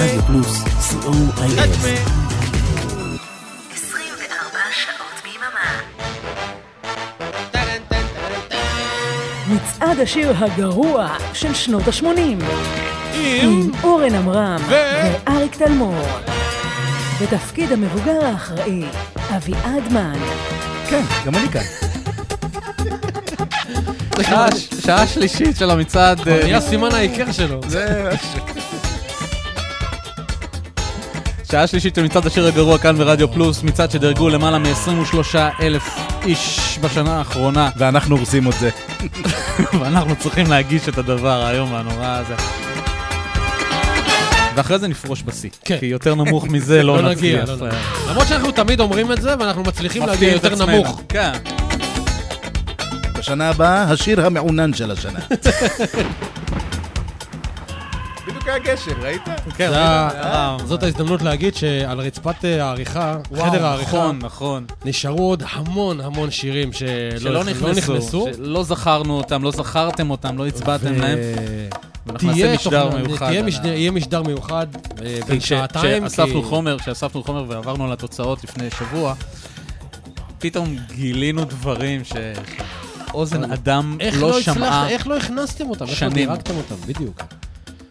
רדיו פלוס, co.il. 24 שעות ביממה. מצעד השיר הגרוע של שנות ה-80. עם אורן עמרם ואריק תלמור. בתפקיד המבוגר האחראי, אביעד מן. כן, גם אני כאן. שעה- שלישית של המצעד. אה, נהיה סימן ההיכר שלו. זה... שעה שלישית של מצעד השיר הגרוע כאן ברדיו פלוס, מצעד שדרגו למעלה מ-23 אלף איש בשנה האחרונה, ואנחנו הורסים את זה. ואנחנו צריכים להגיש את הדבר האיום והנורא הזה. ואחרי זה נפרוש בשיא, כן. כי יותר נמוך מזה לא לא נגיע. נצליח. לא נגיע. למרות שאנחנו תמיד אומרים את זה, ואנחנו מצליחים להגיע יותר. נמוך. כן. בשנה הבאה, השיר המעונן של השנה. בדיוק היה גשר, ראית? כן, אה, זאת ההזדמנות להגיד שעל רצפת אה, העריכה, חדר העריכה, נכון, נכון. נשארו עוד המון המון שירים שלא שלא נכנסו. שלא זכרנו אותם, לא זכרתם אותם, לא הצבעתם להם. תהיה משדר מיוחד. תהיה על משדר- ה- יהיה משדר מיוחד אה, בן כש- שעתיים. כשאספנו חומר, כשאספנו חומר ועברנו על התוצאות לפני שבוע, פתאום גילינו דברים ש- שאוזן אדם לא לא שמעה. הצלחת, איך לא הכנסתם אותם? איך לא שנים. דירקתם אותם? בדיוק.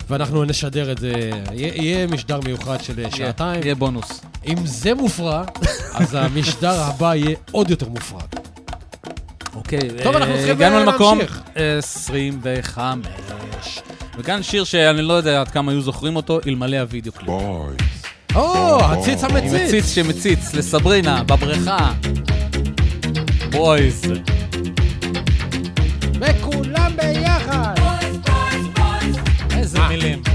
ואנחנו נשדר את זה, יהיה משדר מיוחד של אה, שעתיים. יהיה בונוס. אם זה מופרע, אז המשדר הבא יהיה עוד יותר מופרע. אוקיי, טוב, אנחנו אה, צריכים הגענו למקום להמשיך. 25. וכאן שיר שאני לא יודע עד כמה היו זוכרים אותו, אלמלא הוידאו קליפ. או, הציץ עם המציץ. מציץ שמציץ לסברינה בבריכה. Boys. איזה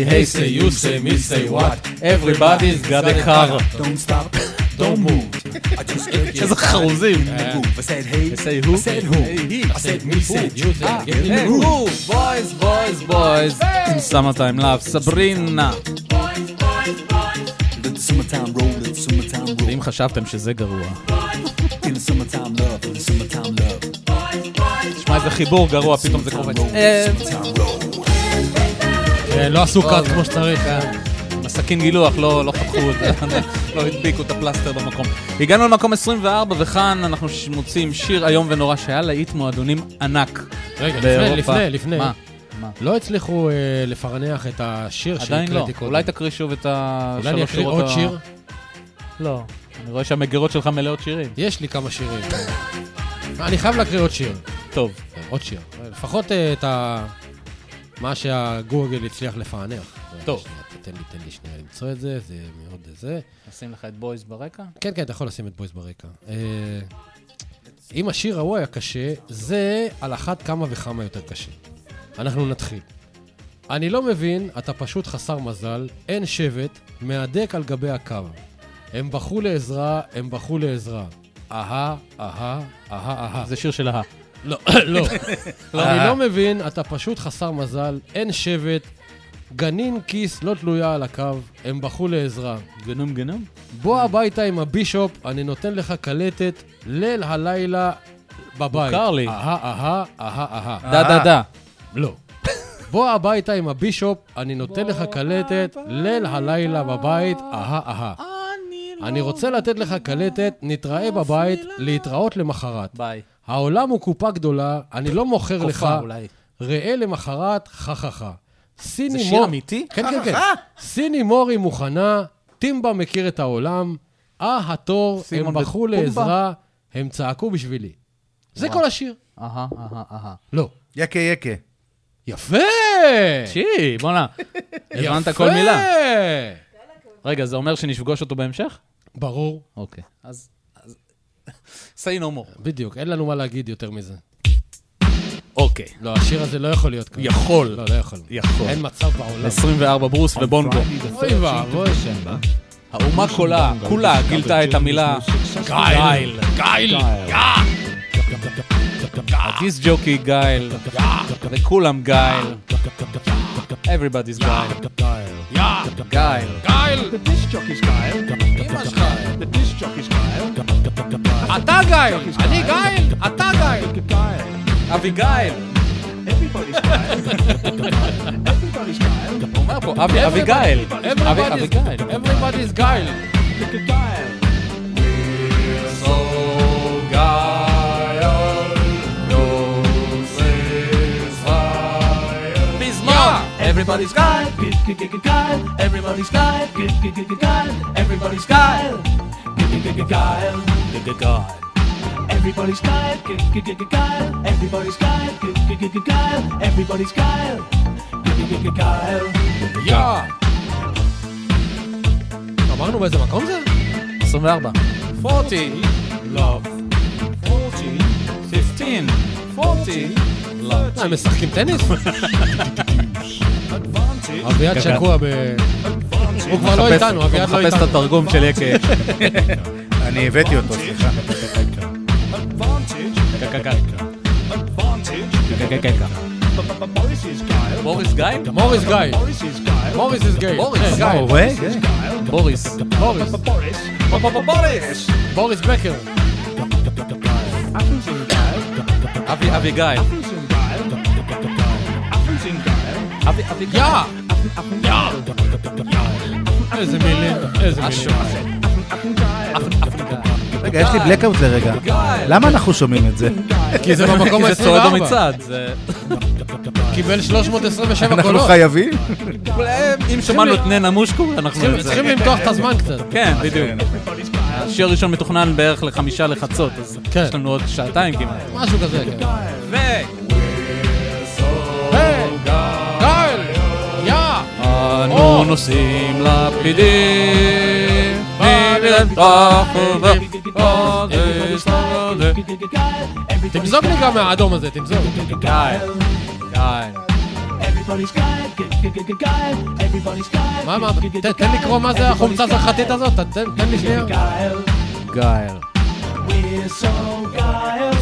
say hey, say you, say me, say what. Everybody's got a car. don't move. איזה חרוזים. say who? say who? I said me, said you, said get in the Hey, room. who? boys, boys, boys. In summertime love. סברינה. ואם חשבתם שזה גרוע. תשמע איזה חיבור גרוע, פתאום זה קופץ. כן, לא עשו קאט כמו שצריך. אה. בסכין גילוח, לא לא חתכו את זה, לא הדביקו את הפלסטר במקום. הגענו למקום 24, וכאן אנחנו מוצאים שיר איום ונורא שהיה להיט מועדונים ענק. רגע, לפני. לפני, לפני. מה? לא הצליחו אה, לפענח את השיר עדיין לא. שהקראתי קודם. אולי תקריא שוב את השלוש אולי אני אקריא שורות עוד ה- שיר? לא. אני רואה שהמגירות שלך מלאות שירים. יש לי כמה שירים. אני חייב להקריא עוד שיר. טוב. עוד שיר. לפחות אה, את ה... מה שהגוגל הצליח לפענח. טוב. שנייה, תן לי, תן לי שנייה למצוא את זה, זה מאוד זה. נשים לך את Boys ברקע? כן, כן, אתה יכול לשים את Boys ברקע. אה, אם השיר ההוא היה קשה, זה על אחת כמה וכמה יותר קשה. אנחנו נתחיל. אני לא מבין, אתה פשוט חסר מזל, אין שבט, מהדק על גבי הקו. הם בכו לעזרה, הם בכו לעזרה. אהה, אהה, אהה, אהה. זה שיר של ההא. לא, לא. אני לא מבין, אתה פשוט חסר מזל, אין שבט, גנין כיס לא תלויה על הקו, הם בכו לעזרה. גנום גנום? בוא הביתה עם הבישופ, אני נותן לך קלטת, ליל הלילה בבית. מוכר לי. אהה, אהה, אהה, אהה. דה דה דה. לא. בוא הביתה עם הבישופ, אני נותן לך קלטת, ליל הלילה בבית, אהה, אהה. אני רוצה לתת לך קלטת, נתראה בבית, להתראות למחרת. ביי. העולם הוא קופה גדולה, אני לא מוכר לך, קופה אולי. ראה למחרת, חה. סיני זה מור- שיר אמיתי? כן, כן, כן. סיני מורי מוכנה, טימבה מכיר את העולם, אה, התור, הם ופומבה? לעזרה, הם צעקו בשבילי. זה כל השיר. אהה, אהה, אהה. לא. יקה יקה. יפה! תקשיב, בואנה. הבנת! כל מילה. רגע, זה אומר שנפגוש אותו בהמשך? ברור. אוקיי. אז... say no more. בדיוק, אין לנו מה להגיד יותר מזה. אוקיי. לא, השיר הזה לא יכול להיות ככה. יכול. לא, לא יכול. יכול. אין מצב בעולם. 24 ברוס ובונגו. אוי ואבוי. האומה כולה, כולה גילתה את המילה גייל. גייל. הדיס ג'וקי גייל. וכולם גייל. Everybody's גייל. גייל. גייל! אתה גייל! אני גייל! אתה גייל! אביגיל. הוא אומר פה, אבי- אביגיל. אבי- אביגיל. Everybody's גייל! פזמון. Everybody's guy, good, good, good, good guy. Everybody's guy, good, good, good, good guy. Everybody's guy, Good guy. Everybody's good guy. Everybody's good guy. Everybody's good guy. יא! אמרנו באיזה מקום זה? 24. 40. Love. 40. 15. 40. Love. אה, הם משחקים טניס? אביעד שקוע ב... הוא כבר לא איתנו, אביעד לא מחפש את איתנו. התרגום של יקה. אני הבאתי אותו, סליחה. בוריס גיא? מוריס גיא. מוריס איז גיי. בוריס. אה, גיא. הוא רואה? בוריס. בוריס. בוריס בקר. אבי אבי גיא. אבי אבי גיא. יא! יא! איזה מילים, איזה מילים. רגע, יש לי blackout לרגע. למה אנחנו שומעים את זה? כי זה במקום כי זה צועד ה-24. במצעד. זה- קיבל 327 אנחנו קולות. חייבים? אם שמענו את ננה מושקו, אנחנו... צריכים- צריכים למתוח את הזמן קצת. כן, בדיוק. השיר הראשון מתוכנן בערך לחמישה לחצות, אז כן. יש לנו עוד שעתיים כמעט. משהו כזה, כן. נושאים לפידים, ולטוח תמזוג לי גם מהאדום הזה, תמזוג. מה אמרת? תן- לקרוא מה זה החומצה הזרחתית הזאת, תן- לי שנייה. guile.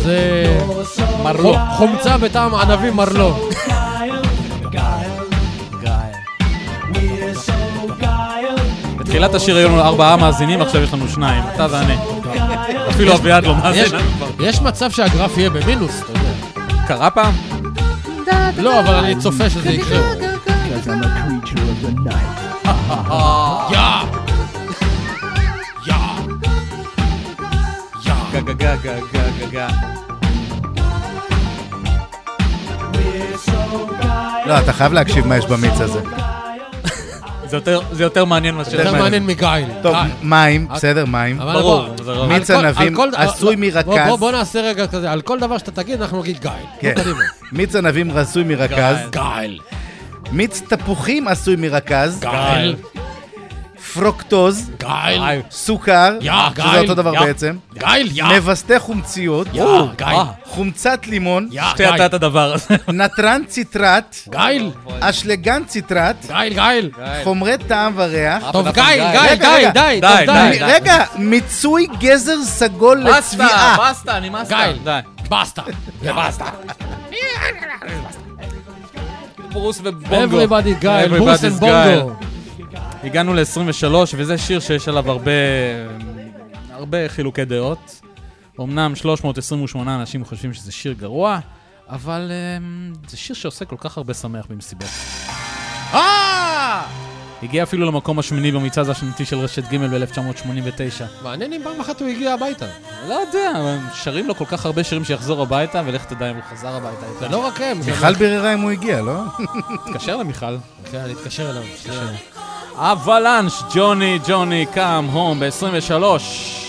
זה מרלו. חו- חומצה בטעם ענבים מרלו. בתחילת השיר היו לנו ארבעה מאזינים, עכשיו יש לנו שניים, אתה ואני. אפילו אביעד לא מאזין יש מצב שהגרף יהיה במינוס, אתה יודע. קרה פעם? לא, אבל אני צופה שזה יקרה. גה גה גה גה גה גה לא, אתה חייב להקשיב מה יש במיץ הזה. זה יותר- זה יותר מעניין מאשר... יותר מעניין. מגייל. טוב. מים, בסדר, מים. ברור, מיץ ענבים עשוי בוא- מרכז. בוא- נעשה רגע כזה, על כל דבר שאתה תגיד, אנחנו נגיד geil. כן. מיץ ענבים עשוי מרכז. geil. מיץ תפוחים עשוי מרכז. geil. פרוקטוז. geil. סוכר. יא, שזה geil, אותו דבר יא. בעצם. geil, יא. מווסתי חומציות. יא, geil. אה, חומצת לימון. יא, שתי geil. את הדבר הזה. נתרן ציטרט. geil. אשלגן ציטרט. geil, geil. חומרי טעם וריח. טוב, geil. geil, רגע, די, רגע. די, די, טוב, די. די. רגע, מיצוי גזר סגול בסטה, לצביעה. בסטה, נמאסת. geil. די. בסטה. בסטה. ברוס ובונגו. Everybody geil, Everybody's ברוס and geil. בונגו. הגענו ל-23, וזה שיר שיש עליו הרבה, הרבה חילוקי דעות. אמנם 328 אנשים חושבים שזה שיר גרוע, אבל um, זה שיר שעושה כל כך הרבה שמח במסיבות. אה! הגיע אפילו למקום השמיני במצעד השנתי של רשת ג' ב-1989. מעניין אם פעם אחת הוא הגיע הביתה. לא יודע, אבל שרים לו כל כך הרבה שירים שיחזור הביתה, ולך תדע אם הוא חזר הביתה. זה לא רק הם. מיכל ביררה אם הוא הגיע, לא? תתקשר למיכל. כן, אני אתקשר אליו. אבלנש, ג'וני, ג'וני, קאם הום ב-23.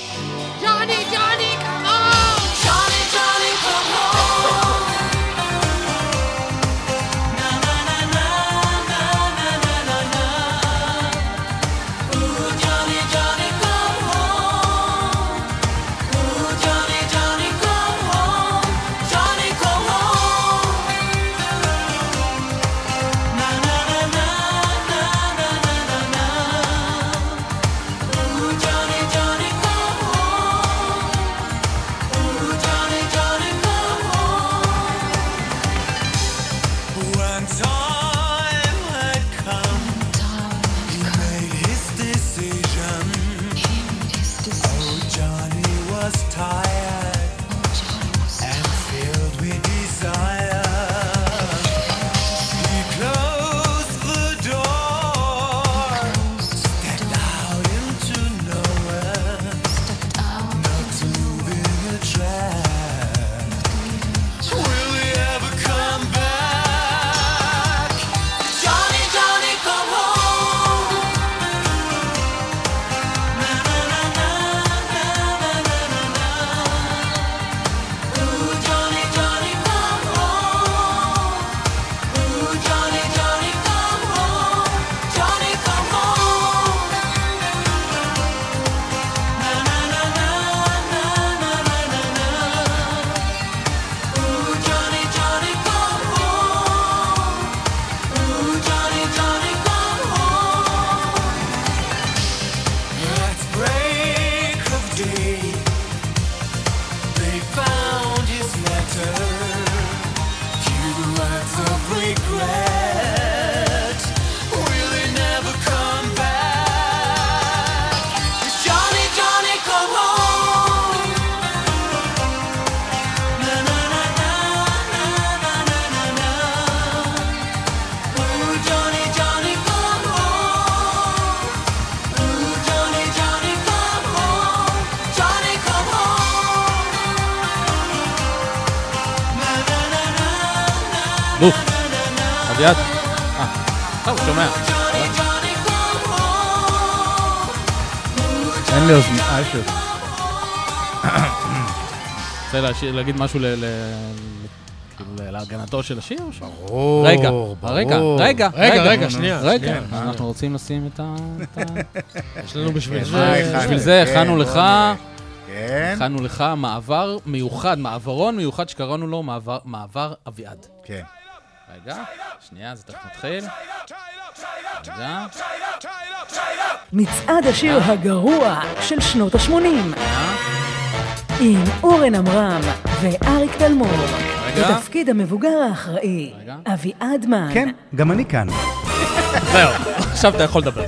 רוצה להשאיר- להגיד משהו ל- ל- כאילו, להגנתו של השיר? ברור, רגע, ברור. רגע, רגע, רגע, רגע, שנייה. רגע. אנחנו רוצים לשים את ה... יש לנו בשביל כן, זה... הכנו? בשביל זה כן, הכנו לך. כן? הכנו לך מעבר מיוחד, מעברון מיוחד שקראנו לו מעבר- מעבר אביעד. כן. רגע, שנייה, זה תכף מתחיל. רגע, מצעד השיר הגרוע של שנות ה-80 עם אורן עמרם ואריק תלמור. רגע. בתפקיד המבוגר האחראי, רגע. אביעד מן. כן, גם אני כאן. זהו, עכשיו אתה יכול לדבר.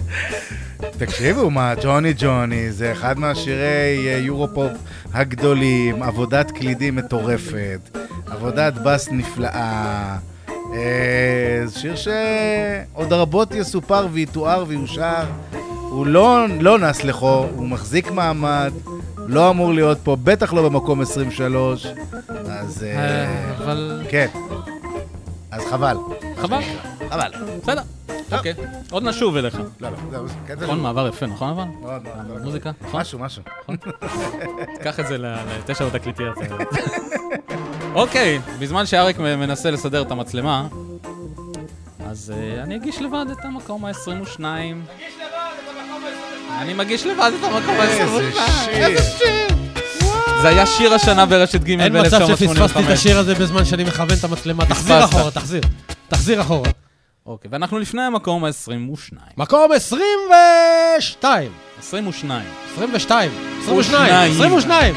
תקשיבו, מה, ג'וני ג'וני זה אחד מהשירי אה, יורו-פופ הגדולים, עבודת קלידים מטורפת, עבודת בס נפלאה. אה, זה שיר שעוד רבות יסופר ויתואר ויושר. הוא לא, לא נס לחו, הוא מחזיק מעמד, לא אמור להיות פה, בטח לא במקום 23, אז... אה, אה, אבל... כן. אז חבל. חבל. חבל. בסדר. אוקיי. עוד נשוב אליך. לא, לא, קטע נכון, של- מעבר יפה, נכון אבל? מאוד, מאוד, מאוד. מוזיקה? נכון? משהו, משהו. קח את זה לתשע בתקליטייה. אוקיי, בזמן שאריק מנסה לסדר את המצלמה, אז אה, אני אגיש לבד את המקום ה-22. אני מגיש לבד את המקום ה-22. איזה שיר. זה היה שיר השנה ברשת ג' אין מצב שפספסתי את ב-1985. השיר הזה בזמן שאני מכוון את המצלמה. תחזיר. אחורה, תחזיר. תחזיר אחורה. אוקיי, ואנחנו לפני המקום ה-22. מקום 22. 22. 22. 22. 22. 22.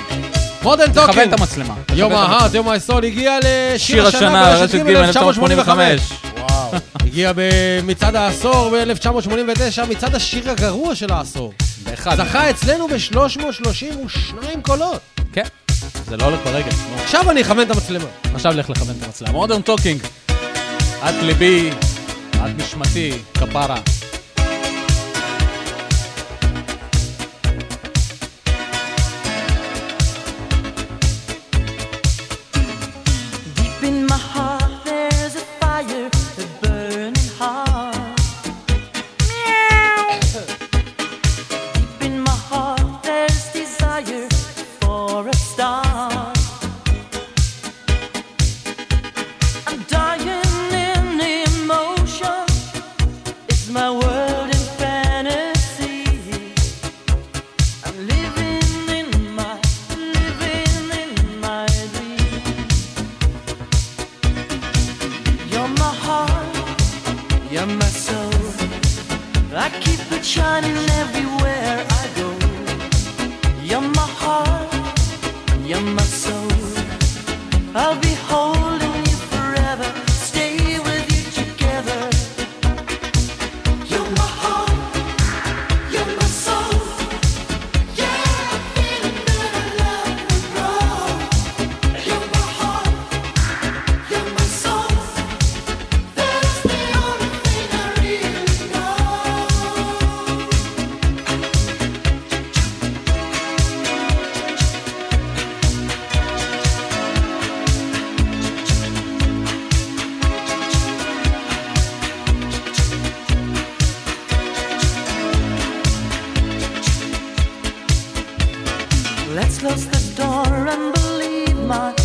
מודרן תכוון טוקינג. את המצלמה. יום תכוון האהט, יום ההיסטול, הגיע לשיר שיר השנה ברשת ג' 1985. הגיע במצעד העשור ב-1989, מצעד השיר הגרוע של העשור. באחד. זכה אצלנו ב-332 קולות. כן, זה לא הולך ברגל. עכשיו אני אכוון את המצלמה. עכשיו לך לכוון את המצלמה. Modern Talking. את ליבי, את נשמתי, כפרה. Close the door and believe my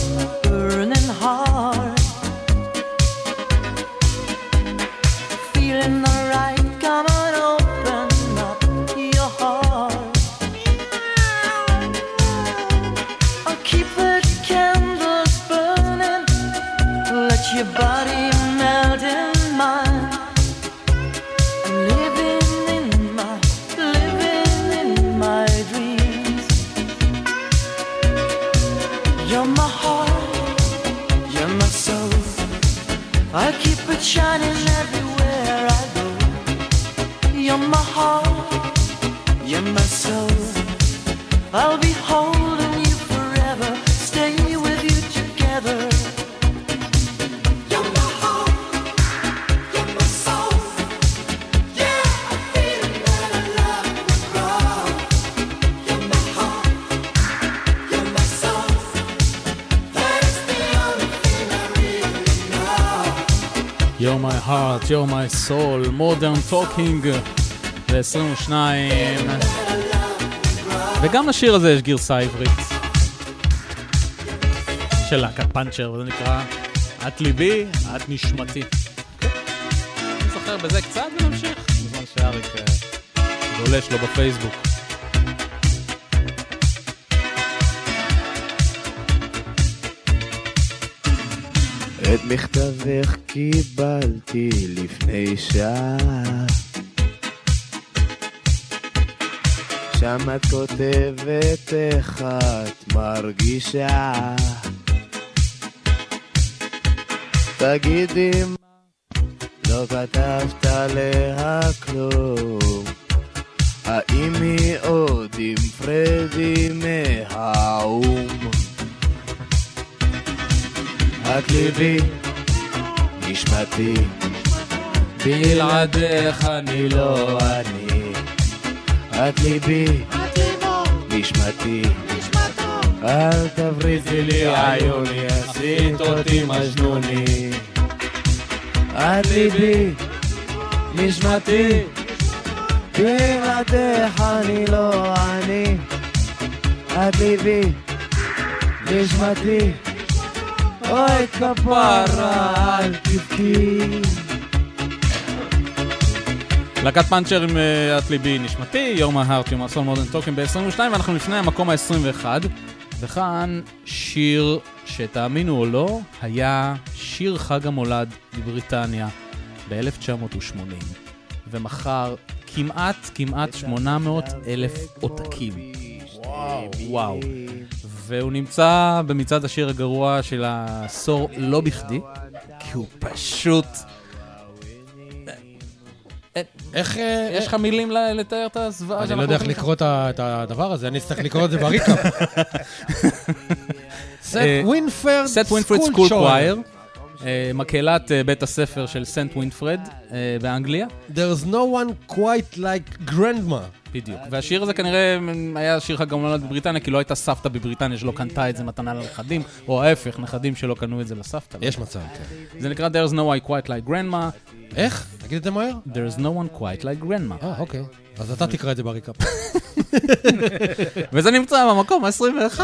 talking ל-22. וגם לשיר הזה יש גרסה עברית. של להקת פאנצ'ר, וזה נקרא את ליבי, את נשמתי. נזכר בזה קצת ונמשיך, בזמן שאריק אה, גולש לו בפייסבוק. את מכתבך קיבלתי לפני שעה. שם את כותבת איך את מרגישה. תגידי לא כתבת עליה כלום. האם היא עוד עם פרדי מהאו"ם את ליבי, נשמתי, בלעדיך אני לא אני. את ליבי, נשמתי, אל תבריזי לי עיוני, עשית אותי מג'נוני. את ליבי, נשמתי, בלעדך אני לא אני. את ליבי, נשמתי, אוי כפרה, אל תבכי. להקת פאנצ'ר עם אה, את ליבי נשמתי, You're My Heart, You're My Soul, Modern Talking ב-22, ואנחנו לפני המקום ה-21, וכאן שיר שתאמינו או לא, היה שיר חג המולד בבריטניה ב-1980, ומכר כמעט, כמעט 800 אלף עותקים. וואו, וואו. והוא נמצא במצעד השיר הגרוע של העשור לא בכדי, כי הוא פשוט... איך... אה, יש לך מילים ל- לתאר את הזוועה אני לא יודע איך לקרוא את הדבר הזה, אני אצטרך לקרוא את זה ב recap. St. אה, Winifred St. Winifred's School Choir, מקהלת אה, בית הספר של סנט ויניפרד אה, באנגליה. There's no one quite like grandma. בדיוק. והשיר הזה כנראה היה שיר חג המולד בבריטניה, כי לא הייתה סבתא בבריטניה שלא קנתה את זה מתנה לנכדים, או ההפך, נכדים שלא קנו את זה לסבתא. יש מצב, כן. זה נקרא There's no one quite like grandma, איך? תגיד את זה מהר. There's no one quite like grandma. אה, אוקיי. אז אתה תקרא את זה בריקאפ. וזה נמצא במקום ה-21,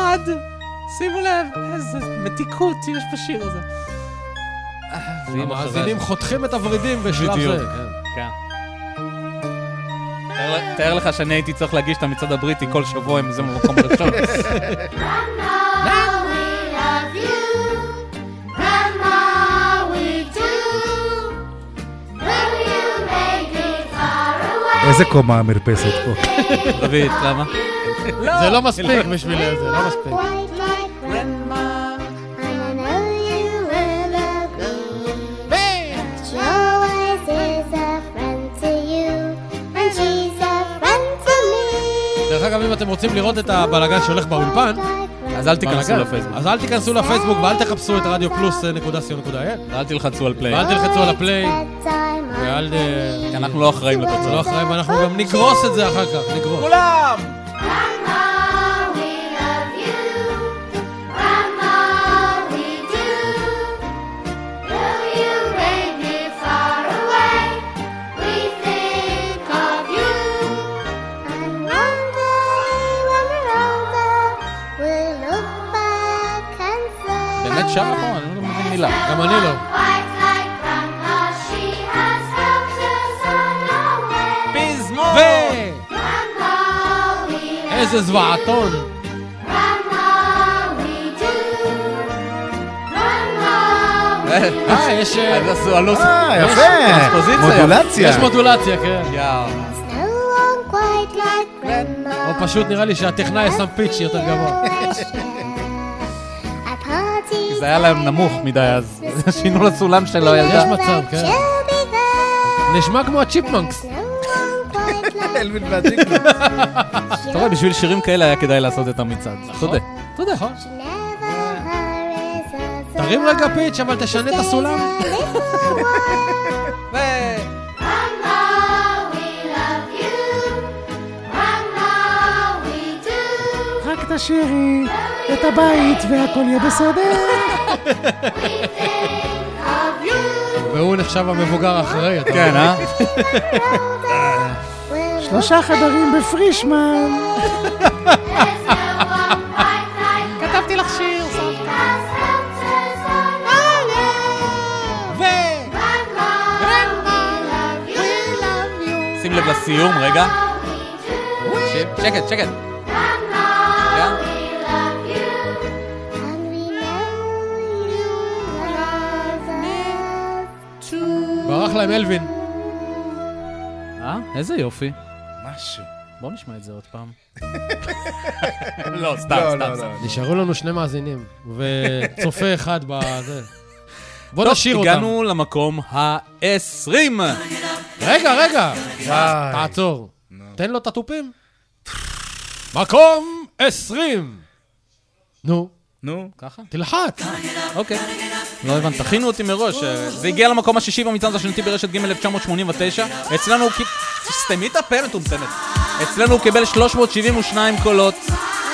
שימו לב, איזה מתיקות יש בשיר הזה. המאזינים חותכים את הוורידים בשלב. זה. כן. כן. תאר- לך שאני הייתי צריך להגיש את המצעד הבריטי כל שבוע עם זה במקום הראשון. איזה קומה המרפסת פה? דוד, למה? זה לא מספיק בשביל זה, לא מספיק. אתם רוצים לראות את הבלאגן שהולך באולפן, אז אל תיכנסו לפייסבוק. אז אל תיכנסו לפייסבוק ואל תחפשו את רדיו פלוס אה, נקודה סיום נקודה אל, ואל תלחצו על פליי. ואל תלחצו על הפליי, ואל... אה, כי אנחנו לא אחראים לא לתוצאות. אחראים, ואנחנו גם נגרוס את זה אחר כך, נגרוס. כולם! מילה. גם אני לא. פזמון! איזה זוועתון. אה, יש... אה. אה, יפה. מודולציה. יש מודולציה, כן. יאו. או פשוט נראה לי שהטכנאי שם פיץ' יותר גבוה. זה היה להם נמוך מדי אז. שינו לסולם של יש הילדה. מצב, כן. נשמע כמו הצ'יפמנקס. אלווין והג'ינגל. אתה רואה, בשביל שירים כאלה היה כדאי לעשות את המצעד. תודה. תודה. נכון. תרים רגע פיץ', אבל תשנה את הסולם. רק תשאירי את הבית והכל יהיה בסדר. והוא נחשב המבוגר האחראי, אתה כן. אה? שלושה חדרים בפרישמן. כתבתי לך שיר, שים לב לסיום, רגע. שקט, שקט. להם אלווין. אה? איזה יופי. משהו. בוא נשמע את זה עוד פעם. לא, סתם, לא, סתם, לא, סתם. לא. נשארו לנו שני מאזינים, וצופה אחד בזה. בוא טוב, נשאיר אותם. הגענו למקום ה-20. רגע, רגע. תעצור. תן לו את התופים. מקום 20. נו, נו. ככה? תלחץ. אוקיי. לא הבנת, תכינו אותי מראש. אה, זה הגיע למקום השישי במצעד השנתי ברשת ג' 1989. אצלנו הוא קיבל... סתמי את הפה מטומטמת. אצלנו הוא קיבל 372 קולות.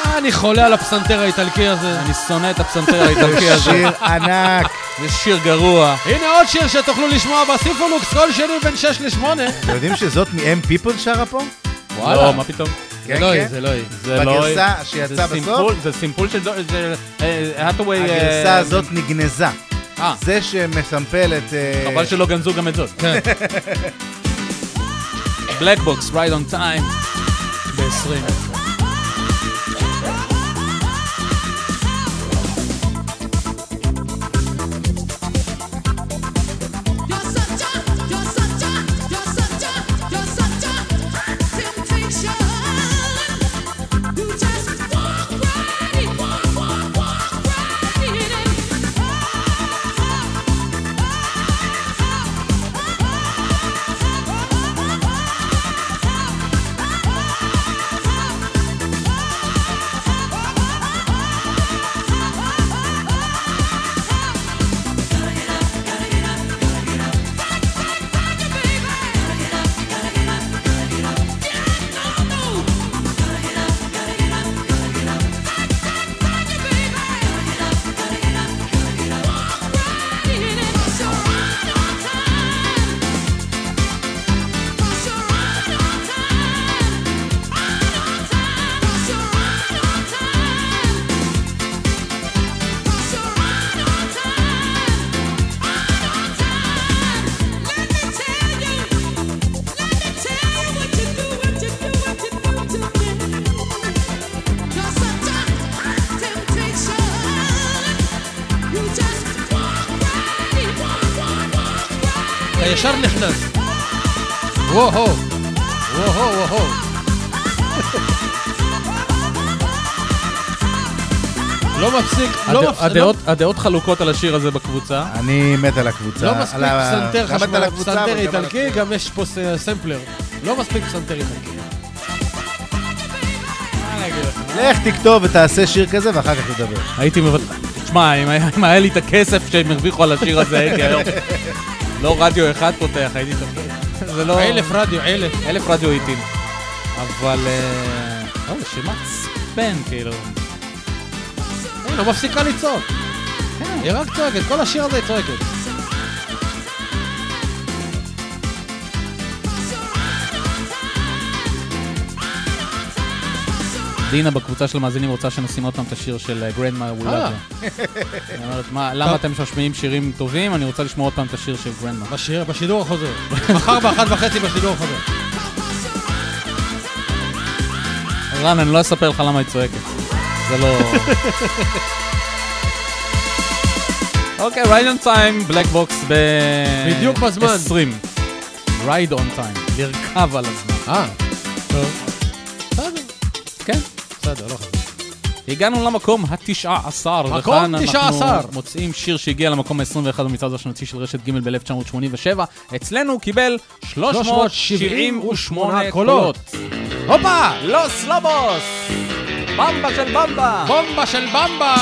אה, אני חולה על הפסנתר האיטלקי הזה. אני שונא את הפסנתר האיטלקי הזה. שיר ענק. זה שיר גרוע. הנה עוד שיר שתוכלו לשמוע בסיפולוקס כל שני בין 6 ל-8. אתם יודעים שזאת מ-M People שרה פה? לא, מה פתאום? כן, לא היא, כן. זה לא היא. זה לא... בגרסה שיצאה זה בסוף? זה סימפול של... אה, האטווי... אה, הגרסה הזאת נגנזה. אה, זה שמסמפל את... אה, חבל שלא גנזו גם את זאת. Black Box, Ride on Time. ב-20. ישר נכנס. וואו, וואו, וואו. לא מפסיק, לא מפסיק. הדעות- הדעות חלוקות על השיר הזה בקבוצה. אני מת על הקבוצה. לא מספיק פסנתר גם מת על חשמל, הקבוצה, פסנתר איטלקי. גם יש פה סמפלר. לא מספיק פסנתר איטלקי. לך תכתוב ותעשה שיר כזה ואחר כך תדבר. הייתי מבטח... תשמע, אם היה לי את הכסף שהם הרוויחו על השיר הזה, הייתי היום... לא רדיו אחד פותח, הייתי... תופ- זה לא... אלף רדיו, אלף. אלף רדיו איטים. אבל... אה, לא, זה מעצבן, כאילו. היא לא מפסיקה לצעוק. היא רק צועקת, כל השיר הזה היא צועקת. דינה בקבוצה של המאזינים רוצה שנשים עוד פעם את השיר של Grandma we love ya. היא אומרת, "מה, למה אתם משמיעים שירים טובים? אני רוצה לשמוע עוד פעם את השיר של Grandma. בשיר, בשידור החוזר. מחר באחת וחצי בשידור החוזר. רן, אני לא אספר לך למה היא צועקת. זה לא... אוקיי, Ride on Time, Black Box ב... בדיוק בזמן. 20. Ride on Time, לרכב על הזמן. אה, טוב. בסדר, לא חשוב. הגענו למקום התשעה עשר. מקום וכאן תשעה אנחנו עשר. מוצאים שיר שהגיע למקום ה-21 במצעד השנתי של רשת ג' ב-1987. אצלנו קיבל 378 קולות. הופה! לוס לובוס! במבה של במבה! בומבה של במבה!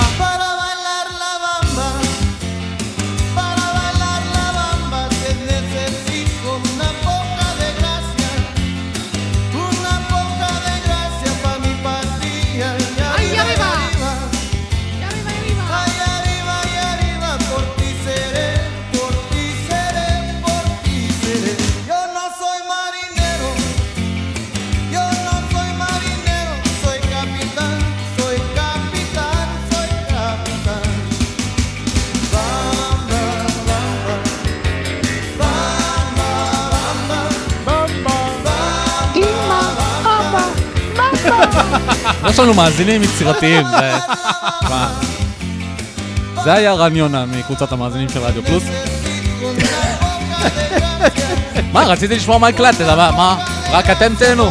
יש לנו מאזינים יצירתיים. זה- היה רן יונה מקבוצת המאזינים של רדיו פלוס. מה, רציתי לשמוע מה הקלטת? מה? רק אתם תהנו.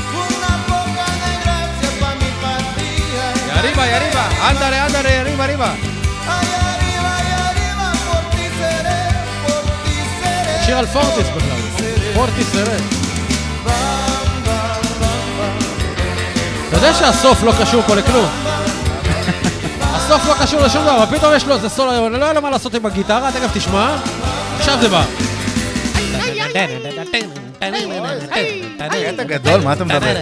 arriba, y arriba. Ándale, ándale, arriba, arriba. Ay, arriba, y arriba, por ti seré, por ti seré. שיר על פורטיס בכלל. פורטיס סרט. אתה יודע שהסוף לא קשור פה לכלום. הסוף לא קשור לשום דבר, פתאום יש לו איזה סולו, לא היה לו מה לעשות עם הגיטרה, תכף תשמע. עכשיו זה בא. קטע גדול, מה אתה מדבר?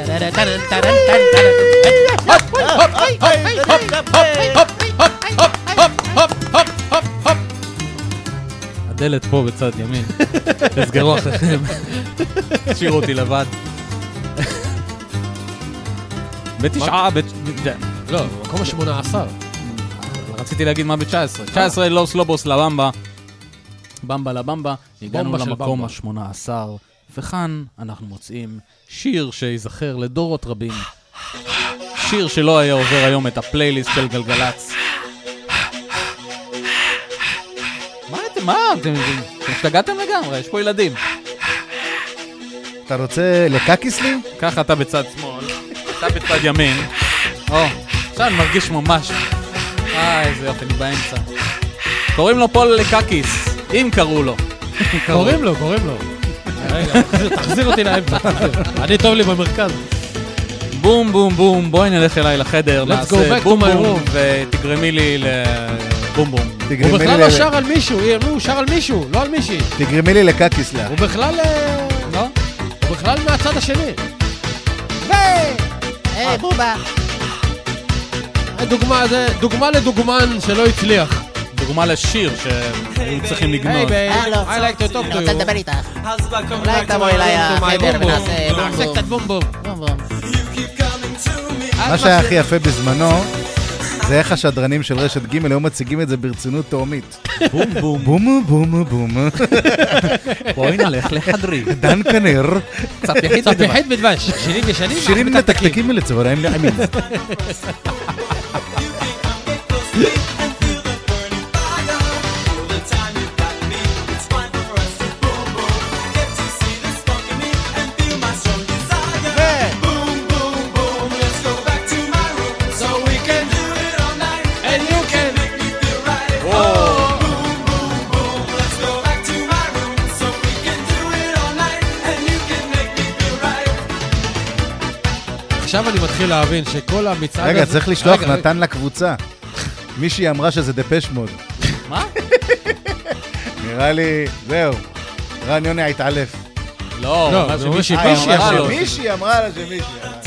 הדלת פה בצד ימין. תסגרו אחריכם. תשאירו אותי לבד. בתשעה, בת- לא, מקום השמונה עשר. רציתי להגיד מה ב-19. 19 לוס לובוס לבמבה. במבה לבמבה. הגענו למקום במבה. ה-18, וכאן אנחנו מוצאים שיר שייזכר לדורות רבים. שיר שלא היה עובר היום את הפלייליסט של גלגלצ. מה אתם, מה אתם, אתם השתגעתם לגמרי, יש פה ילדים. אתה רוצה לקקיס לי? ככה אתה בצד שמאל, אתה בצד ימין. או, עכשיו אני מרגיש ממש... אה, איזה יופי, אני באמצע. קוראים לו פול לקקיס, אם קראו לו. קוראים לו, קוראים לו. רגע, תחזיר- אותי לאמצע. אני טוב לי במרכז. בום בום בום, בואי נלך אליי לחדר, נעשה back to בום my בום, room. ותגרמי לי לבום בום. הוא תגרמי בכלל לא ל- שר על מישהו, הוא שר על מישהו, לא על מישהי. תגרמי לי לקקיס לה. הוא בכלל... אה, לא? הוא בכלל מהצד השני. היי, בובה. דוגמה, זה דוגמה לדוגמן שלא הצליח. דוגמה לשיר שהיו צריכים היי לגנוז. בייב, הלו, I like to talk אני רוצה you. לדבר איתך. אולי my אליי החדר. ונעשה בום נעשה בום. קצת בום. מה שהיה הכי יפה בזמנו, זה איך השדרנים של רשת ג' היו מציגים את זה ברצינות תהומית. בום בום. בום בום בום. בואי נלך לחדרי. דן כנר, קצת יחיד קצת יחיד בדבש. שירים ישנים, שירים מתקתקים. מתקתקים לצהריים לעמים. עכשיו אני מתחיל להבין שכל המצעד רגע, הזה- צריך לשלוח רגע, נתן לקבוצה. מישהי אמרה שזה דפש מוד. מה? נראה לי, זהו. רן יוני התעלף. לא, לא, מישהי אמרה לו. שמישהי.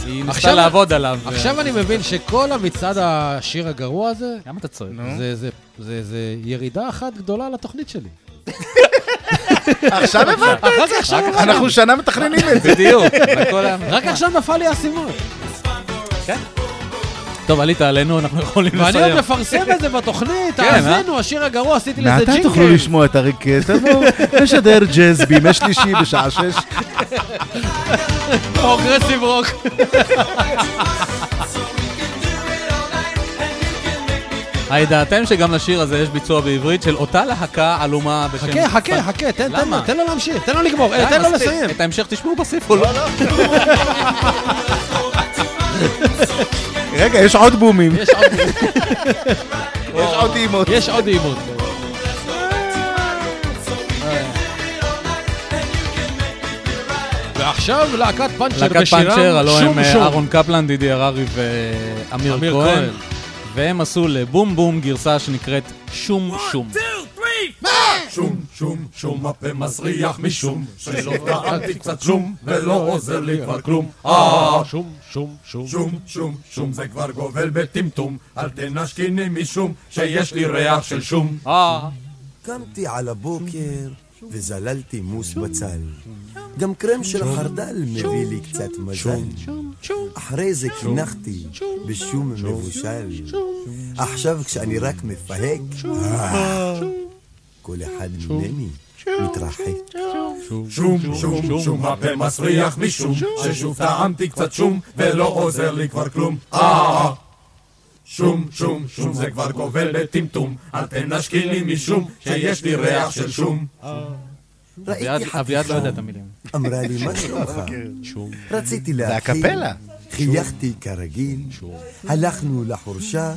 היא ניסתה עכשיו- לעבוד עליו. עכשיו אני מבין שכל המצעד השיר הגרוע הזה, למה אתה צועק? נו. זה- זה- זה זה ירידה אחת גדולה לתוכנית שלי. עכשיו הבנת? רק עכשיו, אנחנו שנה מתכננים את זה. בדיוק. רק עכשיו נפל לי האסימון. טוב, עלית עלינו, אנחנו יכולים ואני עוד לסיים. מפרסם את זה בתוכנית, כן, אה? האזינו, השיר הגרוע, עשיתי לזה מעתה ג'ינגל. תוכלו לשמוע את אריק תלמור משדר ג'אז בימי שלישי בשעה שש. Progressive rock. הידעתם שגם לשיר הזה יש ביצוע בעברית של אותה להקה עלומה בשם... חכה, חכה, חכה, תן תן לו? תן לו להמשיך, תן לו לגמור, אה, תן לו. לסיים. את ההמשך תשמעו בסיפור, לא? רגע, יש עוד בומים. יש עוד- יש עוד אימות. יש עוד עימות. ועכשיו להקת פאנצ'ר להקת בשירם פאנצ'ר, הלוא שום הם אה, שום. אהרון קפלן, דידי הררי ואמיר אמיר כהן. והם עשו לבום בום גרסה שנקראת שום שום. שום, שום, שום הפה מסריח משום שלא טעמתי קצת שום ולא עוזר לי כבר כלום. אה, שום, שום, שום. שום, שום, שום זה כבר גובל בטמטום. אל תנשקיני משום שיש לי ריח של שום. אה, קמתי על הבוקר וזללתי מוס בצל. גם קרם של חרדל מביא לי קצת מזל. אחרי זה קינחתי בשום מבושל. עכשיו כשאני רק מפהק, אה, כל אחד ממני מתרחק. שום, שום, שום, הפה מסריח משום ששוב טעמתי קצת שום ולא עוזר לי כבר כלום. אה, שום, שום, שום, זה כבר גובל בטמטום. אל תנשקי לי משום שיש לי ריח של שום. ראיתי אביעד- לא יודע את המילים. אמרה לי, מה שלומך? רציתי זה להכיל. הקפלה. חייכתי כרגיל, הלכנו לחורשה,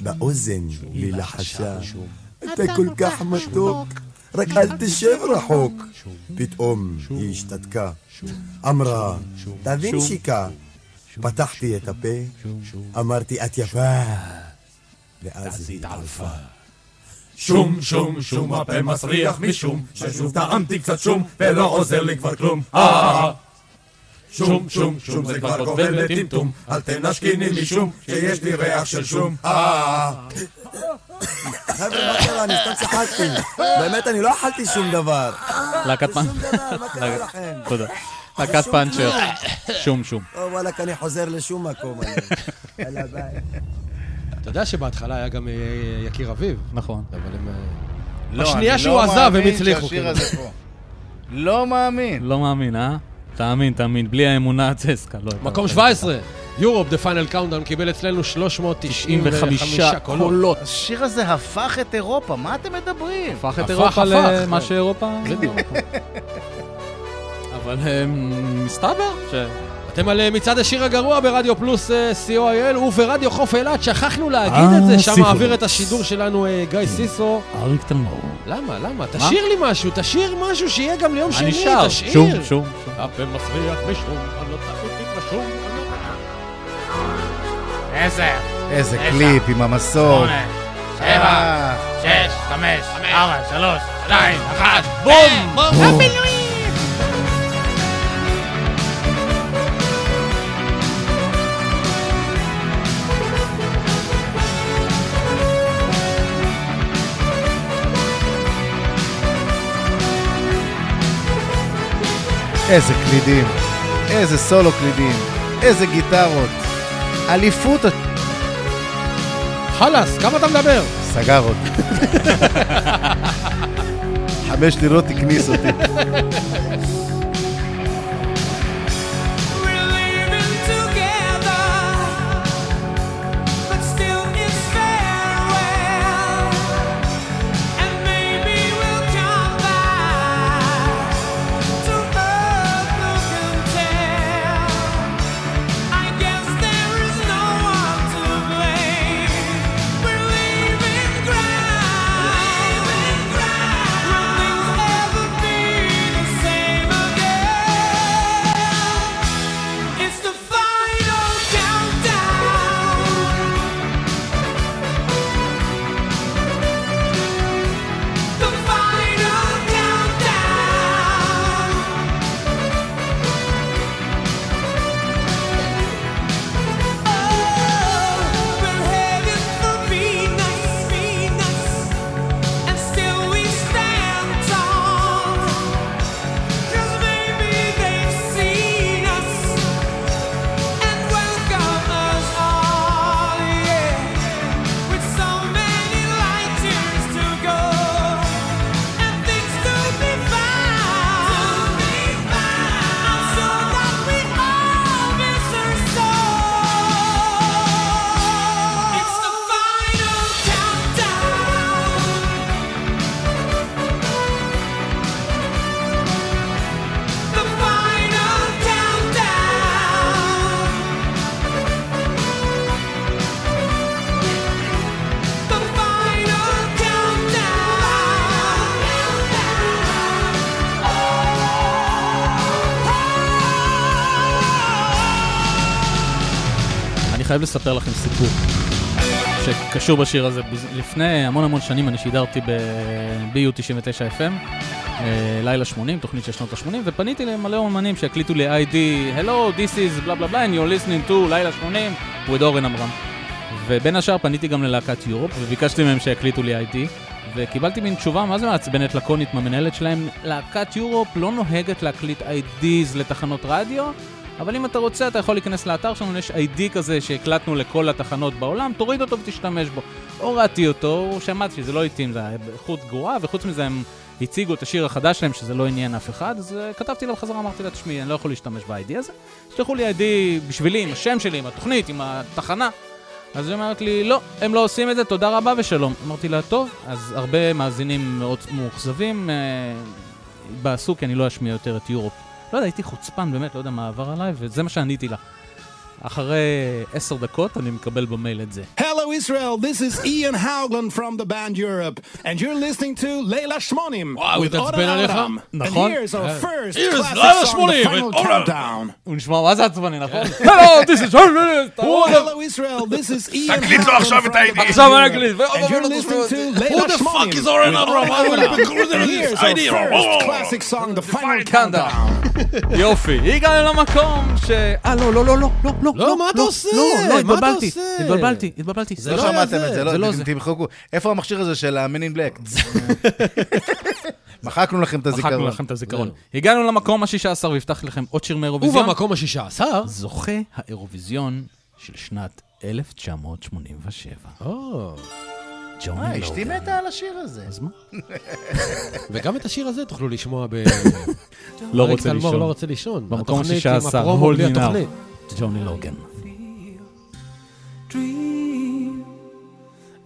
באוזן לי לחשה. אתה כל כך מתוק, רק אל תשב רחוק. פתאום היא השתתקה, אמרה, תבין שיקה. פתחתי את הפה, אמרתי, את יפה. ואז היא התעלפה. שום, שום, שום, הפה מסריח משום ששוב טעמתי קצת שום ולא עוזר לי כבר כלום. אה, שום, שום, שום, זה כבר גובל בטמטום. אל תנשקיני משום שיש לי ריח של שום. אה, חבר'ה, מה קרה? אני סתם צחקתי. באמת, אני לא אכלתי שום דבר. להקת פאנצ'ר. שום דבר, מה קרה לכם? תודה. שום פאנצ'ר. שום שום. או וואלכ, אני חוזר לשום מקום. אתה יודע שבהתחלה היה גם אה, יקיר אביב. נכון. אבל הם... אה, לא, בשנייה אני שהוא לא עזב, הם מאמין הצליחו. שהשיר כאילו. הזה פה. לא מאמין. לא מאמין, אה? תאמין, תאמין. בלי האמונה הצסקה. לא. מקום 17, Europe, The Final Countdown, קיבל אצלנו 395 קולות. קולות. השיר הזה הפך את אירופה, מה אתם מדברים? הפך את אירופה. למה שאירופה... אבל אה, מסתבר ש... אתם על אה, מצעד השיר הגרוע ברדיו פלוס אה, co.il וברדיו חוף אילת, שכחנו להגיד אה, את זה, שם סיפור. מעביר את השידור שלנו אה, גיא סיסו. אריק תלמור. למה, למה? תשאיר לי משהו, תשאיר משהו שיהיה גם ליום שני, אני שר. תשאיר. שום, שום, שום. הפה מסריח בשום, אני לא טעיתי בשום. אני לא- עשר, איזה קליפ עם המסור. שמונה, שבע, אה, שש, חמש, ארבע, שלוש, שתיים, אחת, בום! איזה קלידים, איזה סולו קלידים, איזה גיטרות. אליפות חלאס, כמה אתה מדבר? סגר אותי. חמש לירות הכניס אותי. חייב לספר לכם סיפור שקשור בשיר הזה. לפני המון המון שנים אני שידרתי ב-BU 99 FM, אה, לילה 80, תוכנית של שנות ה-80, ופניתי למלא אומנים שהקליטו לי ID, Hello, this is blah blah blah, and you're listening to לילה 80 with אורן עמרם. ובין השאר פניתי גם ללהקת יורופ, וביקשתי מהם שיקליטו לי ID, וקיבלתי מין תשובה מה זה מעצבנת לקונית מהמנהלת שלהם, להקת יורופ לא נוהגת להקליט IDs לתחנות רדיו, אבל אם אתה רוצה, אתה יכול להיכנס לאתר שלנו, יש ID כזה שהקלטנו לכל התחנות בעולם, תוריד אותו ותשתמש בו. הורדתי אותו, שמעתי שזה לא התאים, זה היה באיכות גרועה, וחוץ מזה הם הציגו את השיר החדש שלהם, שזה לא עניין אף אחד, אז אה, כתבתי לה בחזרה, אמרתי לה, תשמעי, אני לא יכול להשתמש ב-ID הזה, תשלחו לי ID בשבילי, עם השם שלי, עם התוכנית, עם התחנה. אז היא אומרת לי, לא, הם לא עושים את זה, תודה רבה ושלום. אמרתי לה, טוב, אז הרבה מאזינים מאוד מאוכזבים, אה, התבאסו כי אני לא אשמיע יותר את Europe. לא יודע, הייתי חוצפן, באמת, לא יודע מה עבר עליי, וזה מה שעניתי לה. אחרי עשר דקות אני מקבל במייל את זה. Hello Israel, this is Ian Haugland from the band Europe, and you're listening to Leila Shmonim וואו, with התעצבן Oda עליך? Adam. נכון. And here's our Yeah. first Here's classic לילה song, שמונים, the final with Oda. countdown. הוא נשמע מה זה עצבני, נכון? Hello, this is... Hello Israel, this is Ian תקליט לו Haugland עכשיו from את the ה-ID. band עכשיו אני Europe, אקליט. and you're listening to Leila Who the fuck Shmonim is Oren with Avram? Oda I will Adam. be cruising And on here's this our ID. first Oh. classic song, the final countdown. countdown. יופי, הגענו למקום ש... אה, לא, לא, לא, לא, לא, לא, לא, מה אתה עושה? לא, לא, התבלבלתי? התבלבלתי, התבלבלתי. זה לא לא שמעתם את זה, לא לא, זה. תמחקו. איפה המכשיר הזה של ה-Men in Black? מחקנו לכם את הזיכרון. מחקנו לכם את הזיכרון. הגענו למקום ה-16 והבטחתי לכם עוד שיר מאירוויזיון. ובמקום השישה עשר. זוכה האירוויזיון של שנת 1987. ג'וני אה, אשתי לוגן. מתה על השיר הזה. אז מה? וגם את השיר הזה תוכלו לשמוע ב... לא רוצה לישון. לא רוצה לישון. במקום התוכנית עם ה-16, הפרומו Johnny Logan. Dream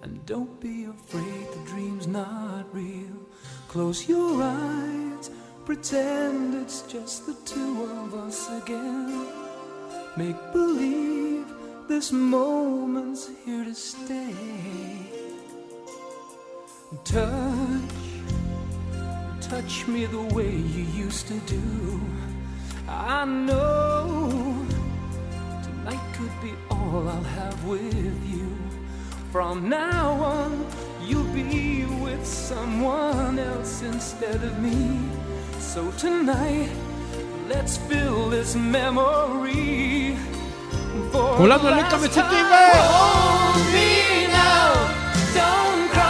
and don't be afraid the dream's not real. Close your eyes, pretend it's just the two of us again. Make believe this moment's here to stay. Touch, touch me the way you used to do. I know Night could be all I'll have with you. From now on, you'll be with someone else instead of me. So tonight, let's fill this memory. For Hola, Manolito, me now, don't cry.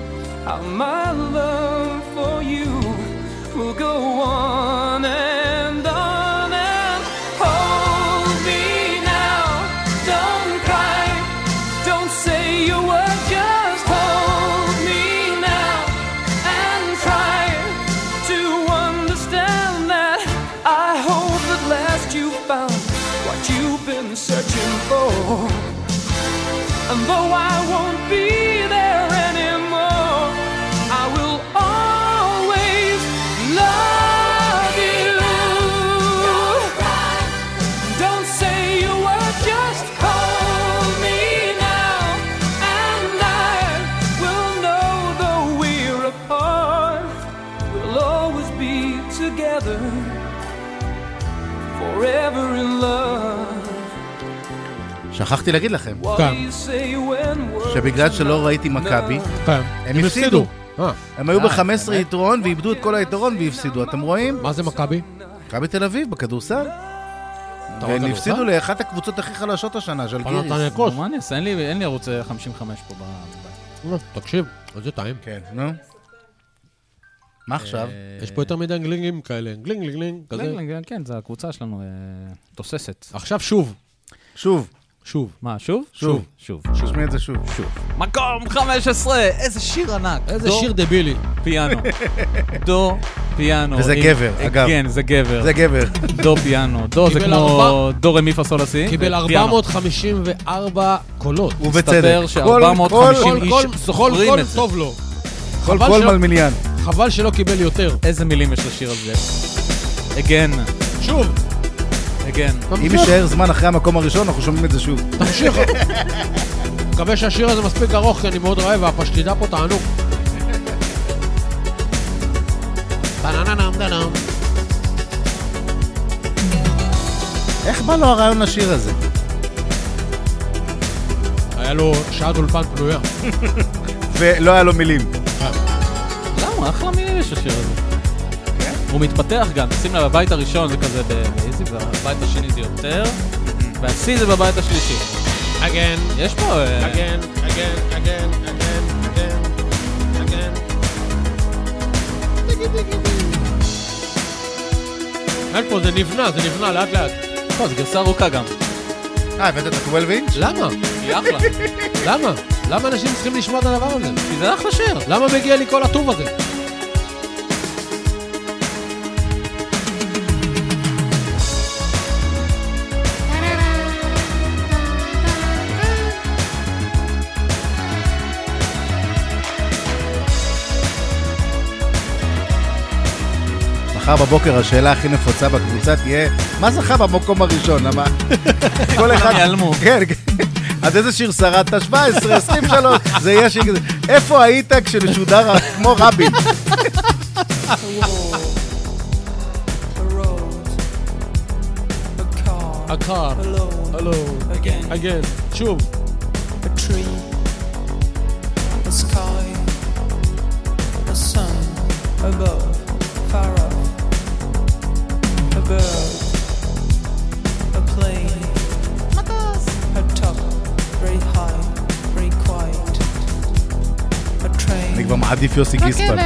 How my love for you will go on and on and hold me now. Don't cry, don't say a word, just hold me now and try to understand that I hope at last you found what you've been searching for. And though I שכחתי להגיד לכם, words שבגלל שלא ראיתי מכבי, כן. הם הפסידו. אה. הם היו אה, ב-15 באמת? יתרון ואיבדו את כל היתרון והפסידו, אתם רואים? מה זה מכבי? מכבי תל אביב בכדורסל. והם? הפסידו לאחת הקבוצות הכי חלשות השנה, של גיריס. מה אני אעשה? אין לי- ערוץ אה, 55 פה בבית. אה, תקשיב, איזה טעים. כן, נו. מה עכשיו? יש פה יותר מדי גלינגים כאלה. גלינג, גלינג, גלינג, כזה. גלינג, כן, זה הקבוצה שלנו אה, תוססת. עכשיו שוב. שוב. שוב. מה, שוב? שוב. שוב. תשמעי את זה שוב. שוב. מקום 15! איזה שיר ענק. איזה דו, שיר דבילי. פיאנו. דו, פיאנו. וזה עם- גבר, אגב. כן, זה גבר. זה גבר. דו פיאנו. דו זה קיבל כמו ארבע- דו רמי פסול הסי. קיבל ופיאנו. 454 קולות. ובצדק. מסתבר כל- ש-450 כל- איש כל- כל זוכרים קול את זה. טוב לו. כל קול מלמיליאן. חבל שלא קיבל יותר. איזה מילים יש לשיר הזה. again, שוב. כן. אם לא. יישאר זמן אחרי המקום הראשון, אנחנו שומעים את זה שוב. תמשיך. מקווה שהשיר הזה מספיק ארוך, כי אני מאוד רעב, והפשטידה פה תענוג. איך בא לו הרעיון לשיר הזה? היה לו שעת אולפן פנויה. ולא היה לו מילים. אה. למה? אחלה מילים יש לשיר הזה. הוא מתפתח גם, שים לב, הבית הראשון זה כזה באיזי, והבית השני זה יותר, והשיא זה בבית השלישי. אגן. יש פה... אגן, אגן, אגן, אגן, אגן, אגן. אין פה, זה נבנה, זה נבנה לאט לאט. לא, זו גרסה ארוכה גם. אה, הבאת את ה-12 אינץ'? למה? היא אחלה. למה? למה אנשים צריכים לשמוע את הדבר הזה? כי זה אחלה שיר. למה מגיע לי כל הטוב הזה? מחר בבוקר השאלה הכי נפוצה בקבוצה תהיה, מה זכה במקום הראשון? למה? כל אחד... יעלמו. כן, כן. עד איזה שיר שרדת? 17, 23, זה יהיה שיר כזה. איפה היית כשמשודר כמו רבין? הקר. הלו. אגן. שוב. A tree, a sky, a sun above, far off, אני כבר מעדיף יוסי גיספן.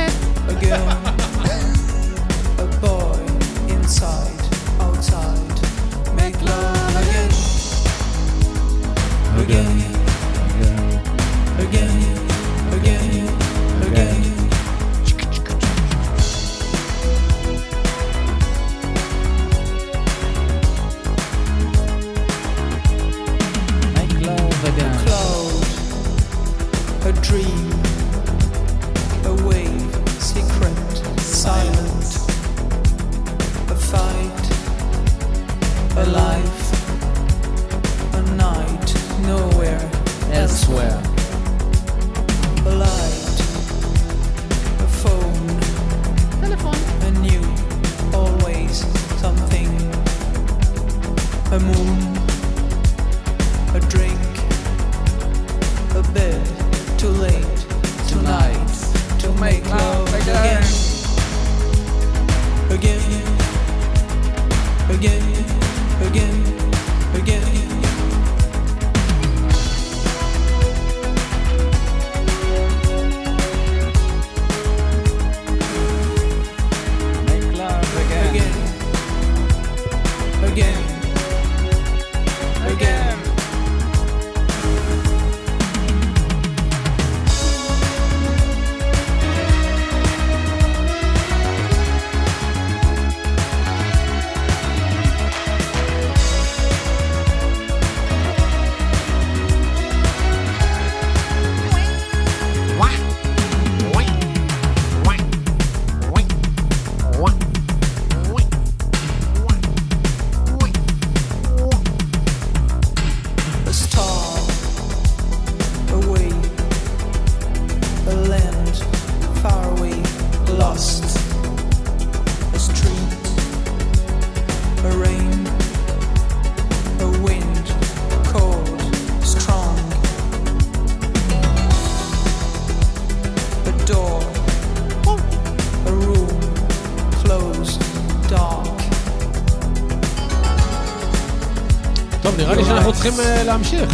צריכים אה, להמשיך.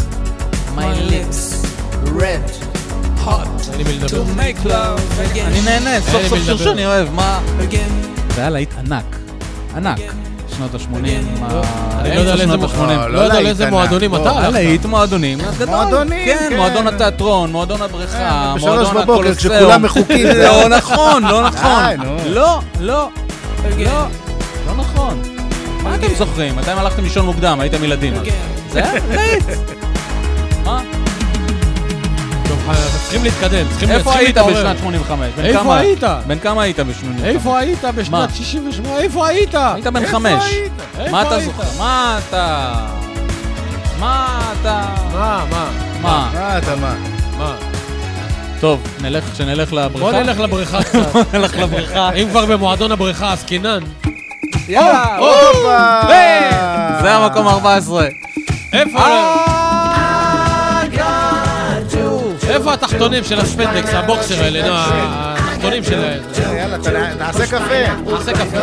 My lips, red, hot, to make love again. אני נהנה, סוף סוף שיר. שאני אוהב, מה? Again, זה היה להיט ענק. ענק. שנות ה-80, אני לא יודע לאיזה מ- לא, לא יודע לאיזה ענק, מועדונים. אתה הלכת. להיט מועדונים גדול. מועדונים, כן, כן. מועדון התיאטרון, מועדון הבריכה, בשלוש מועדון בבוקר, הקולוסיאום. כשכולם מחוקים. לא נכון, לא נכון. די, נו. לא, לא, again, לא, לא נכון. מה אתם זוכרים? מתי הלכתם לישון מוקדם? הייתם ילדים. זה להיט. מה? אנחנו צריכים להתקדם, צריכים איפה היית. בשנת 85? בן איפה היית? בן כמה היית ב-85? איפה היית? בשנת 68? איפה היית? היית בן חמש. מה אתה? זוכר? מה אתה? מה אתה? מה, מה? מה? מה אתה מה? מה? טוב, נלך, שנלך לבריכה. בוא נלך לבריכה קצת. נלך לבריכה. אם כבר במועדון הבריכה עסקינן. יאללה! זה המקום 14. איפה? איפה התחתונים של הספנדקס, הבוקסר האלה, נו, התחתונים שלהם. יאללה, ת- נעשה קפה. נעשה קפה.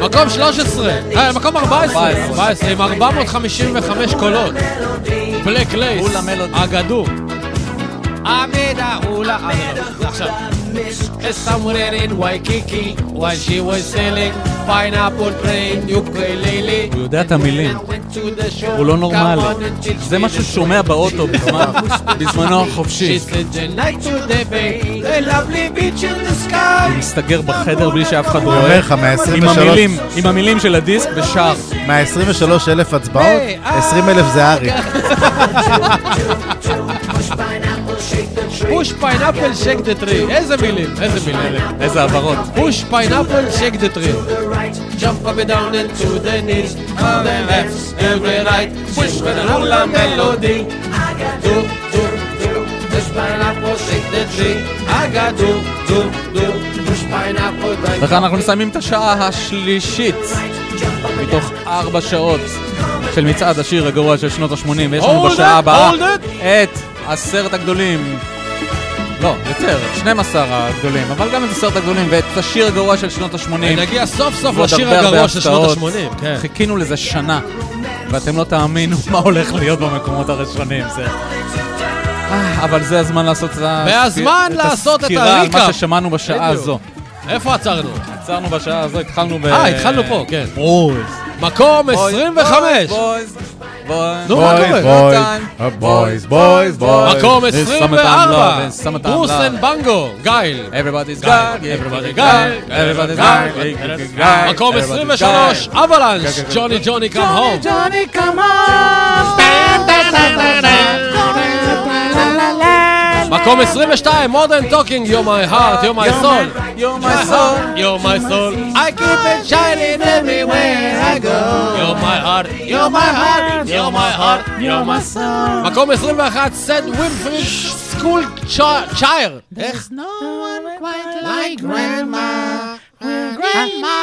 מקום 13, אה, מקום 14, 14, עם 455 קולות. בלק לייס. אגדו. עמידה אולה, אה, לא, זה עכשיו. Somewhere in Waikiki, while she was selling pineapple train ukulele. הוא יודע את המילים. הוא לא נורמלי. זה מה שהוא שומע באוטו בזמנו החופשי. הוא מסתגר בחדר בלי שאף אחד רואה. לך, מה-23 עם המילים, של הדיסק ושר. מה-23 אלף הצבעות, היי, 20 אלף זה אריק. Push pineapple shake the tree. איזה מילים, איזה מילים. איזה הבהרות. Push pineapple shake the tree. Jump up and down and to the knees, on the left, every right, push with the hula melody. Do, do, do, push pineapple, shake the tree. Agadoo, doo, do, push pineapple, right. וכאן אנחנו מסיימים את השעה השלישית מתוך ארבע שעות של מצעד השיר הגרוע של שנות ה-80 ויש לנו בשעה הבאה את עשרת הגדולים לא, יותר, 12 הגדולים, אבל גם את עשרת הגדולים ואת השיר הגרוע של שנות ה-80. נגיע סוף סוף לשיר הגרוע של שנות הפתעות. ה-80, כן. חיכינו לזה שנה, ואתם לא תאמינו מה הולך להיות במקומות הראשונים. זה... אה, אבל זה הזמן לעשות את והזמן לעשות את הסקירה על. מה ששמענו בשעה. הזו. איפה עצרנו? עצרנו בשעה הזו, התחלנו ב... אה, התחלנו פה, כן. Boys. מקום 25. Boys, בויז. נו, מה קורה? בויז, בויז, בויז. מקום It's summertime 24. love, it's summertime ברוס. אנד בנגו, גייל. Everybody's גייל. got, Everybody גייל. everybody's גייל. מקום Everybody's 23, got. אבלנש, ג'וני ג'וני קאם הום. Johnny, come on. מקום 22, מודרן טוקינג, You're my heart, You're my soul. You're my soul. You're my soul. I keep it shining everywhere I go. You're my heart, You're my heart, You're my heart, You're my soul. מקום 21, סד ווילפריד, סקול צ'ייר. איך? Like grandma, grandma,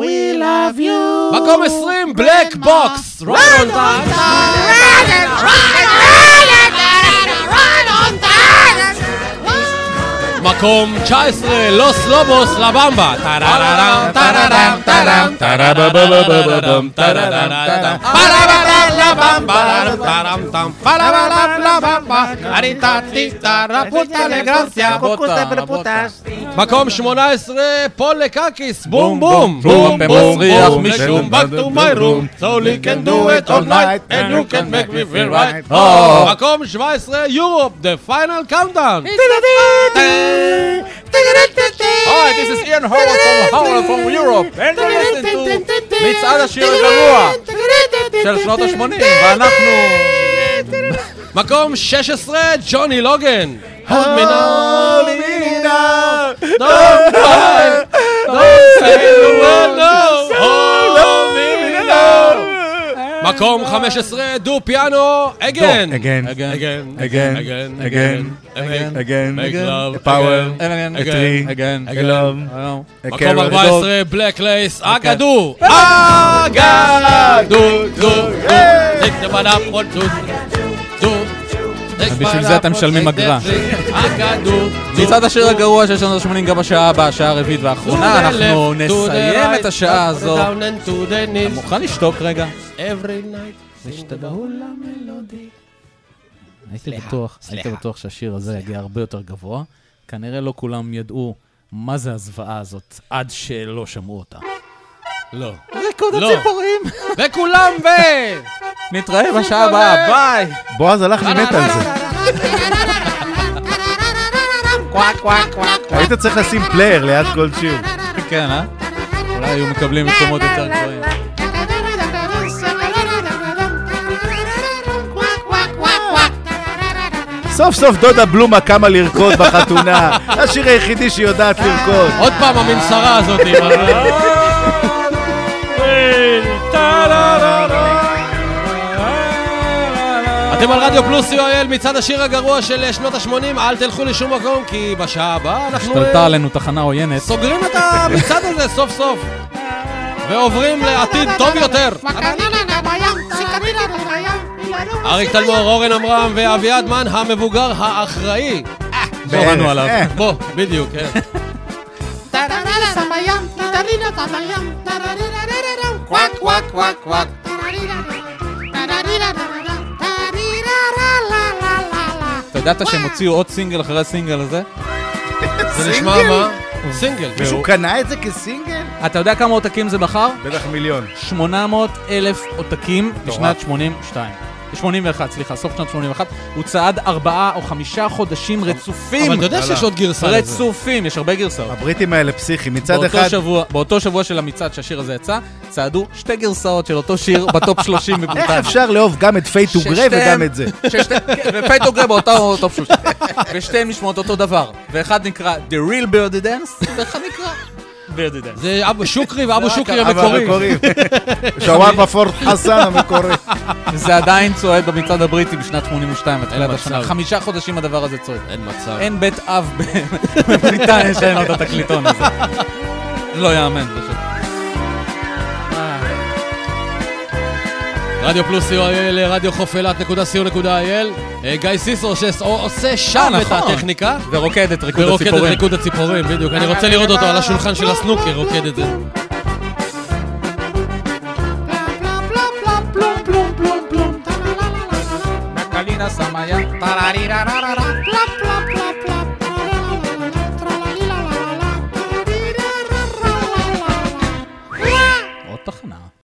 we love you. מקום 20, בלק בוקס. Right on time. מקום 19, לוס לובוס, לבמבה. טרררם, טרררם, טררם, טררם, רפוטה, לגרסיה. מקום 18, פול לקקיס, בום בום, בום מסריח משום. back to my room, so we can do it all night, and you can make me feel right. מקום 17, יורופ, the final countdown. Hi, this is Ian Howard from Howard from Europe, and you're listening to מצעד השיר הגרוע של שנות ה-80, ואנחנו... מקום 16, ג'וני לוגן. Hold me now, don't cry, don't say the word מקום 15, דו פיאנו, again. Again. again, Again. again, Again. again, Again. make love, A power. again, A tree. again, A love. A מקום carrot. 14, בלק לייס, אגדו. אגדו, דו, דו. take the ובשביל זה אתם משלמים אגרה. מצעד השיר הגרוע של שנות ה-80 גם בשעה הבאה, השעה הרביעית והאחרונה, אנחנו נסיים את השעה הזו. אתה מוכן לשתוק רגע? הייתי בטוח, הייתי בטוח שהשיר הזה יגיע הרבה יותר גבוה. כנראה לא כולם ידעו מה זה הזוועה הזאת עד שלא שמעו אותה. לא. ריקוד לא. הציפורים. וכולם ב... נתראה בשעה הבאה, ביי! בועז הלך לי מת על זה. היית צריך לשים player ליד כל שיר. כן, אה? אולי היו מקבלים מקומות יותר גבוהים. סוף סוף דודה בלומה קמה לרקוד בחתונה. השיר היחידי שהיא יודעת לרקוד. עוד פעם המנסרה הזאת. אתם על רדיו פלוס co.il מצד השיר הגרוע של אה, שנות ה-80, אל תלכו לשום מקום, כי בשעה הבאה אנחנו אה, השתלטה עלינו תחנה עוינת. סוגרים את המצעד הזה סוף סוף. ועוברים לעתיד טוב יותר. אריק תלמור, אורן עמרם ואביעד מן, המבוגר האחראי. קראנו עליו. אה, בוא, בדיוק, כן. קוואק, קוואק, קוואק, קוואק. ידעת שהם הוציאו עוד סינגל אחרי הסינגל הזה? זה נשמע מה? סינגל. מישהו קנה את זה כסינגל? אתה יודע כמה עותקים זה מכר? בטח מיליון. 800 אלף עותקים בשנת 82. 81, סליחה, סוף שנת 81. הוא צעד ארבעה או חמישה חודשים רצופים. אבל אתה יודע שיש עוד גרסה לזה. רצופים, יש הרבה גרסאות. הבריטים האלה פסיכיים. מצד באותו אחד... שבוע, באותו שבוע של המצעד שהשיר הזה יצא, צעדו שתי גרסאות של אותו שיר בטופ 30 איך בבריטניה. אפשר לאהוב גם את פייט וגריי ששתיהם- וגם את זה? ופייטו גרי באותו טופ 30. ושתיהן נשמעות אותו דבר. ואחד נקרא The Real Birdie Dance, ואחד נקרא Dance. זה אבו שוקרי ואבו שוקרי המקורי. שווארמה פורט חסן המקורי. זה עדיין צועד במצעד הבריטי בשנת 82, בתחילת השנה. חמישה חודשים הדבר הזה צועד. אין מצב. אין בית אב בבריטניה שאין לו את התקליטון הזה. לא יאמן פשוט. רדיו פלוס co.il, רדיו חוף אילת נקודה co.il. אה, גיא סיסו שעושה שם אה, את נכון. הטכניקה. ורוקד את ריקוד ורוקד את הציפורים. ריקוד הציפורים, בדיוק. אני רוצה לראות אותו על השולחן של הסנוקר, רוקד את זה. סמיה.